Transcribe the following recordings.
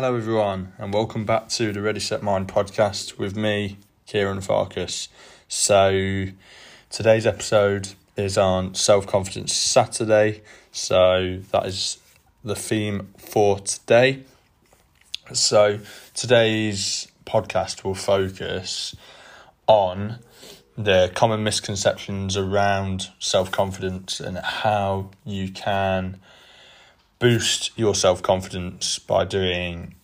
Hello, everyone, and welcome back to the Ready Set Mind podcast with me, Kieran Farkas. So, today's episode is on Self Confidence Saturday, so that is the theme for today. So, today's podcast will focus on the common misconceptions around self confidence and how you can boost your self confidence by doing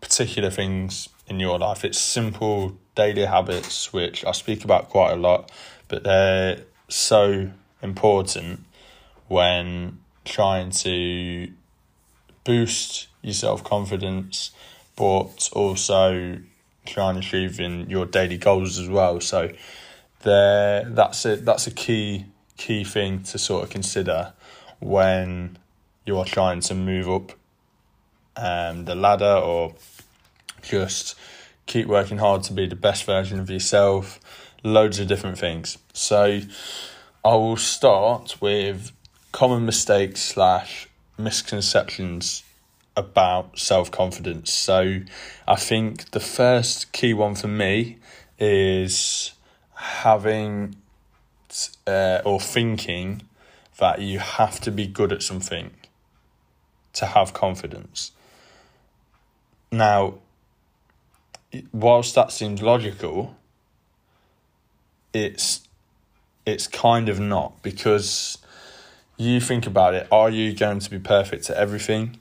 particular things in your life. It's simple daily habits, which I speak about quite a lot, but they're so important when trying to boost your self confidence, but also trying to achieve in your daily goals as well. So there that's it that's a key key thing to sort of consider when you are trying to move up um, the ladder or just keep working hard to be the best version of yourself. Loads of different things. So I will start with common mistakes slash misconceptions about self confidence. So I think the first key one for me is having uh, or thinking that you have to be good at something to have confidence. Now, whilst that seems logical, it's it's kind of not because you think about it, are you going to be perfect at everything?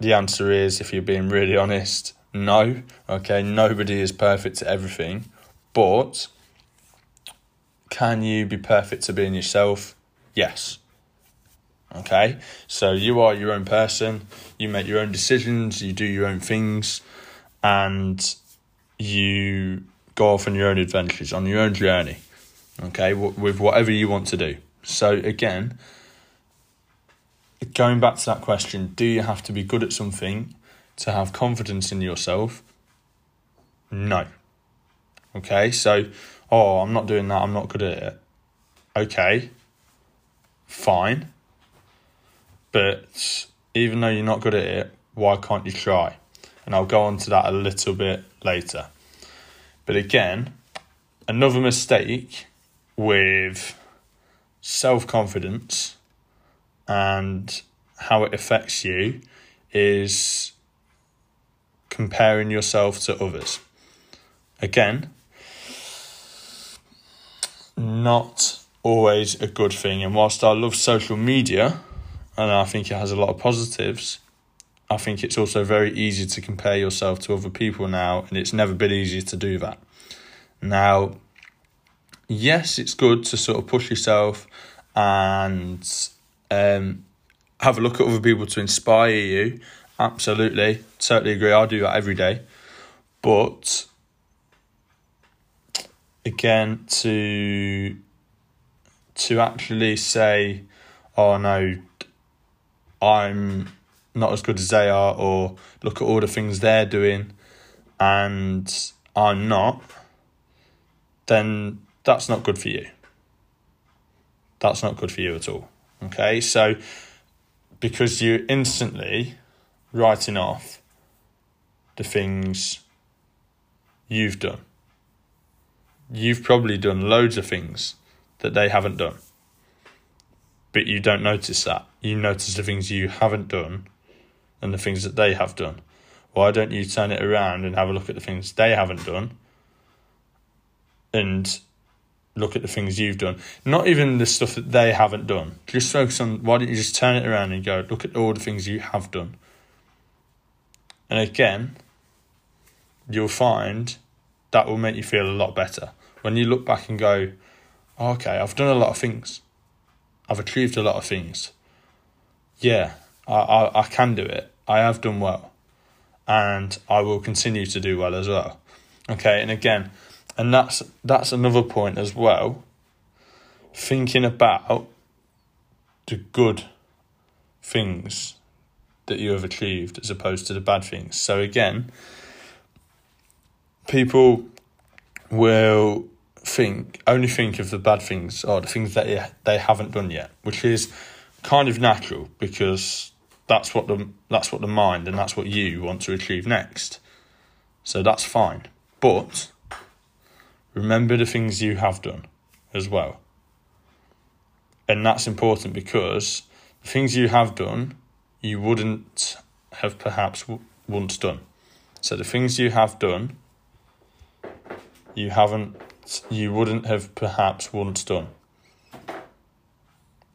The answer is, if you're being really honest, no. Okay, nobody is perfect at everything, but can you be perfect to being yourself? Yes. Okay, so you are your own person, you make your own decisions, you do your own things, and you go off on your own adventures, on your own journey, okay, with whatever you want to do. So, again, going back to that question do you have to be good at something to have confidence in yourself? No. Okay, so, oh, I'm not doing that, I'm not good at it. Okay, fine but even though you're not good at it, why can't you try? And I'll go on to that a little bit later. But again, another mistake with self confidence and how it affects you is comparing yourself to others. Again, not always a good thing. And whilst I love social media, and I think it has a lot of positives. I think it's also very easy to compare yourself to other people now, and it's never been easier to do that. Now, yes, it's good to sort of push yourself and um, have a look at other people to inspire you. Absolutely, totally agree. I do that every day. But again, to to actually say, "Oh no, I'm not as good as they are, or look at all the things they're doing and I'm not, then that's not good for you. That's not good for you at all. Okay, so because you're instantly writing off the things you've done. You've probably done loads of things that they haven't done but you don't notice that. You notice the things you haven't done and the things that they have done. Why don't you turn it around and have a look at the things they haven't done and look at the things you've done? Not even the stuff that they haven't done. Just focus on why don't you just turn it around and go, look at all the things you have done. And again, you'll find that will make you feel a lot better. When you look back and go, oh, okay, I've done a lot of things I've achieved a lot of things. Yeah, I, I, I can do it. I have done well. And I will continue to do well as well. Okay, and again, and that's that's another point as well. Thinking about the good things that you have achieved as opposed to the bad things. So again, people will think only think of the bad things or the things that they haven't done yet, which is kind of natural because that's what the that's what the mind and that's what you want to achieve next. So that's fine. But remember the things you have done as well. And that's important because the things you have done, you wouldn't have perhaps once done. So the things you have done, you haven't, you wouldn't have perhaps once done.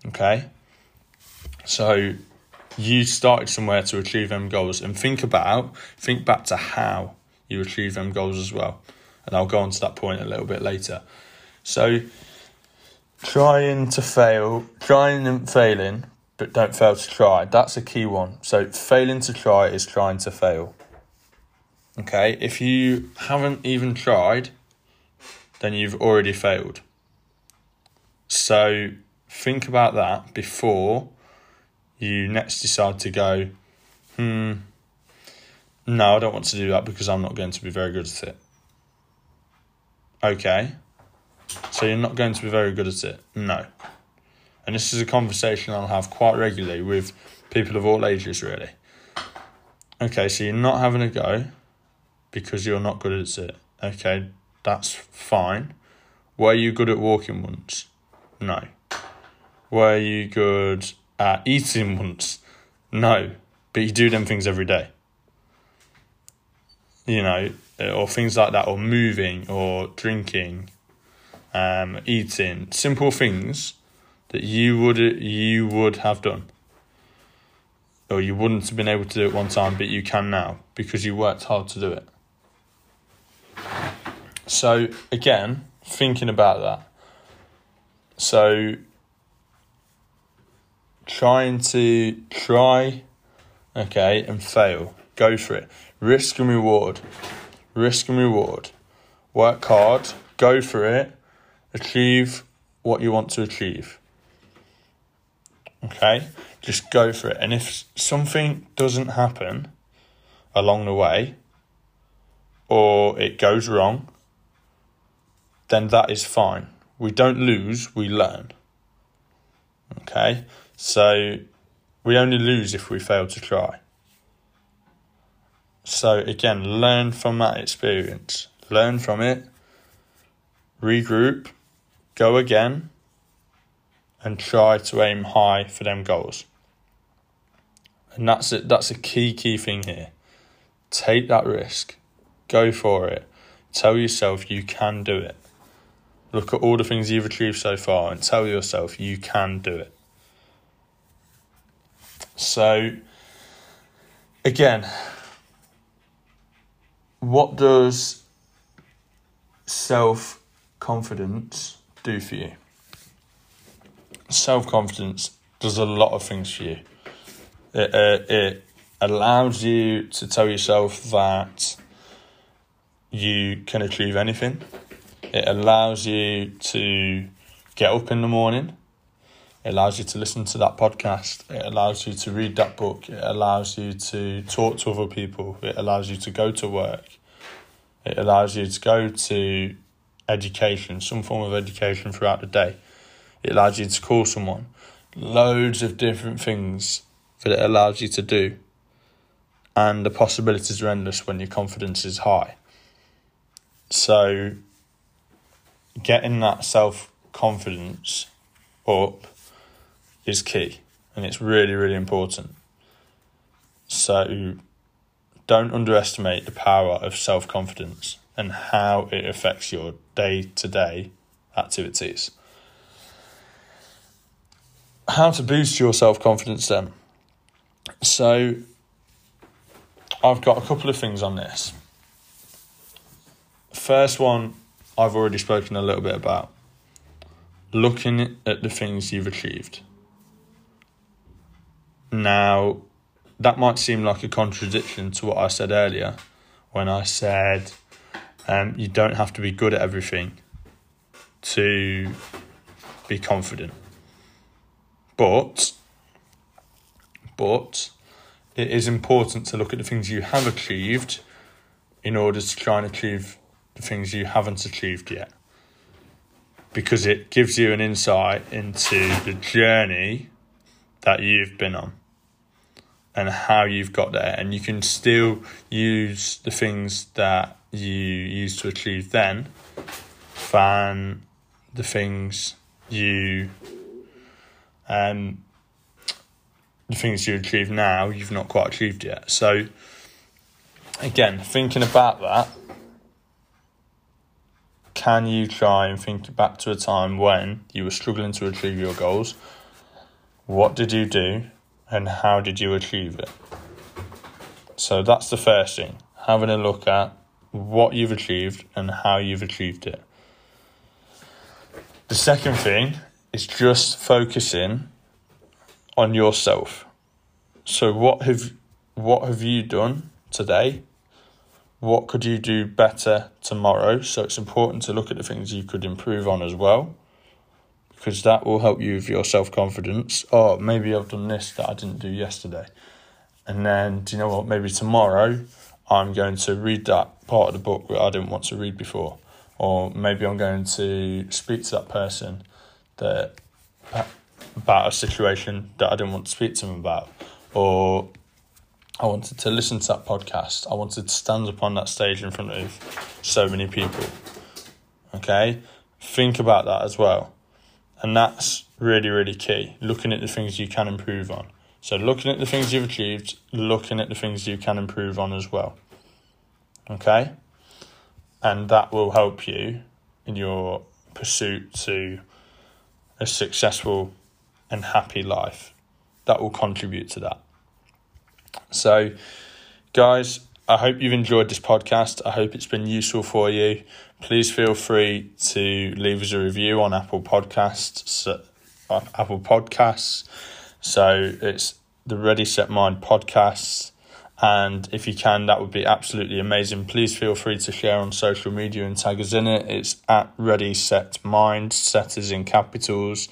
Okay? So you started somewhere to achieve them goals and think about, think back to how you achieve them goals as well. And I'll go on to that point a little bit later. So trying to fail, trying and failing, but don't fail to try. That's a key one. So failing to try is trying to fail. Okay, if you haven't even tried, then you've already failed. So think about that before you next decide to go, hmm, no, I don't want to do that because I'm not going to be very good at it. Okay, so you're not going to be very good at it? No. And this is a conversation I'll have quite regularly with people of all ages, really. Okay, so you're not having a go because you're not good at it. Okay, that's fine. Were you good at walking once? No. Were you good at eating once? No. But you do them things every day. You know, or things like that, or moving, or drinking, um, eating, simple things that you would you would have done, or you wouldn't have been able to do it one time, but you can now because you worked hard to do it. So again, thinking about that. So trying to try, okay, and fail. Go for it. Risk and reward. Risk and reward. Work hard. Go for it. Achieve what you want to achieve. Okay? Just go for it. And if something doesn't happen along the way, or it goes wrong, then that is fine. We don't lose, we learn. Okay? So we only lose if we fail to try. So again, learn from that experience. Learn from it, regroup, go again, and try to aim high for them goals. And that's it. That's a key key thing here. Take that risk. Go for it. Tell yourself you can do it. Look at all the things you've achieved so far and tell yourself you can do it. So, again, what does self confidence do for you? Self confidence does a lot of things for you. It, uh, it allows you to tell yourself that you can achieve anything. It allows you to get up in the morning. It allows you to listen to that podcast. It allows you to read that book. It allows you to talk to other people. It allows you to go to work. It allows you to go to education, some form of education throughout the day. It allows you to call someone. Loads of different things that it allows you to do. And the possibilities are endless when your confidence is high. So, getting that self confidence up is key and it's really, really important. So, don't underestimate the power of self confidence and how it affects your day to day activities. How to boost your self confidence then? So, I've got a couple of things on this. First one, I've already spoken a little bit about looking at the things you've achieved. Now, that might seem like a contradiction to what I said earlier when I said um, you don't have to be good at everything to be confident. But, but it is important to look at the things you have achieved in order to try and achieve the things you haven't achieved yet. Because it gives you an insight into the journey that you've been on. and how you've got there, and you can still use the things that you used to achieve then than the things you um the things you achieve now you've not quite achieved yet. So again, thinking about that, can you try and think back to a time when you were struggling to achieve your goals? What did you do and how did you achieve it? So that's the first thing, having a look at what you've achieved and how you've achieved it. The second thing is just focusing on yourself. So what have what have you done today? What could you do better tomorrow? So it's important to look at the things you could improve on as well. Because that will help you with your self confidence. Oh, maybe I've done this that I didn't do yesterday. And then, do you know what? Maybe tomorrow I'm going to read that part of the book that I didn't want to read before. Or maybe I'm going to speak to that person that about a situation that I didn't want to speak to them about. Or I wanted to listen to that podcast. I wanted to stand up on that stage in front of so many people. Okay? Think about that as well. And that's really, really key. Looking at the things you can improve on. So, looking at the things you've achieved, looking at the things you can improve on as well. Okay? And that will help you in your pursuit to a successful and happy life. That will contribute to that. So, guys, I hope you've enjoyed this podcast. I hope it's been useful for you. Please feel free to leave us a review on Apple Podcasts. Uh, Apple Podcasts. So it's the Ready Set Mind podcasts. And if you can, that would be absolutely amazing. Please feel free to share on social media and tag us in it. It's at Ready Set Mind, set is in capitals.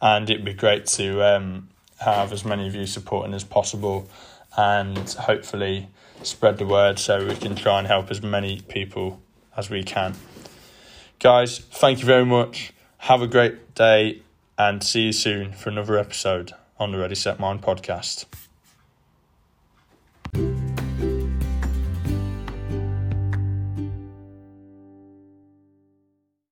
And it'd be great to um, have as many of you supporting as possible and hopefully spread the word so we can try and help as many people as we can. Guys, thank you very much. Have a great day and see you soon for another episode on the Ready Set Mind podcast.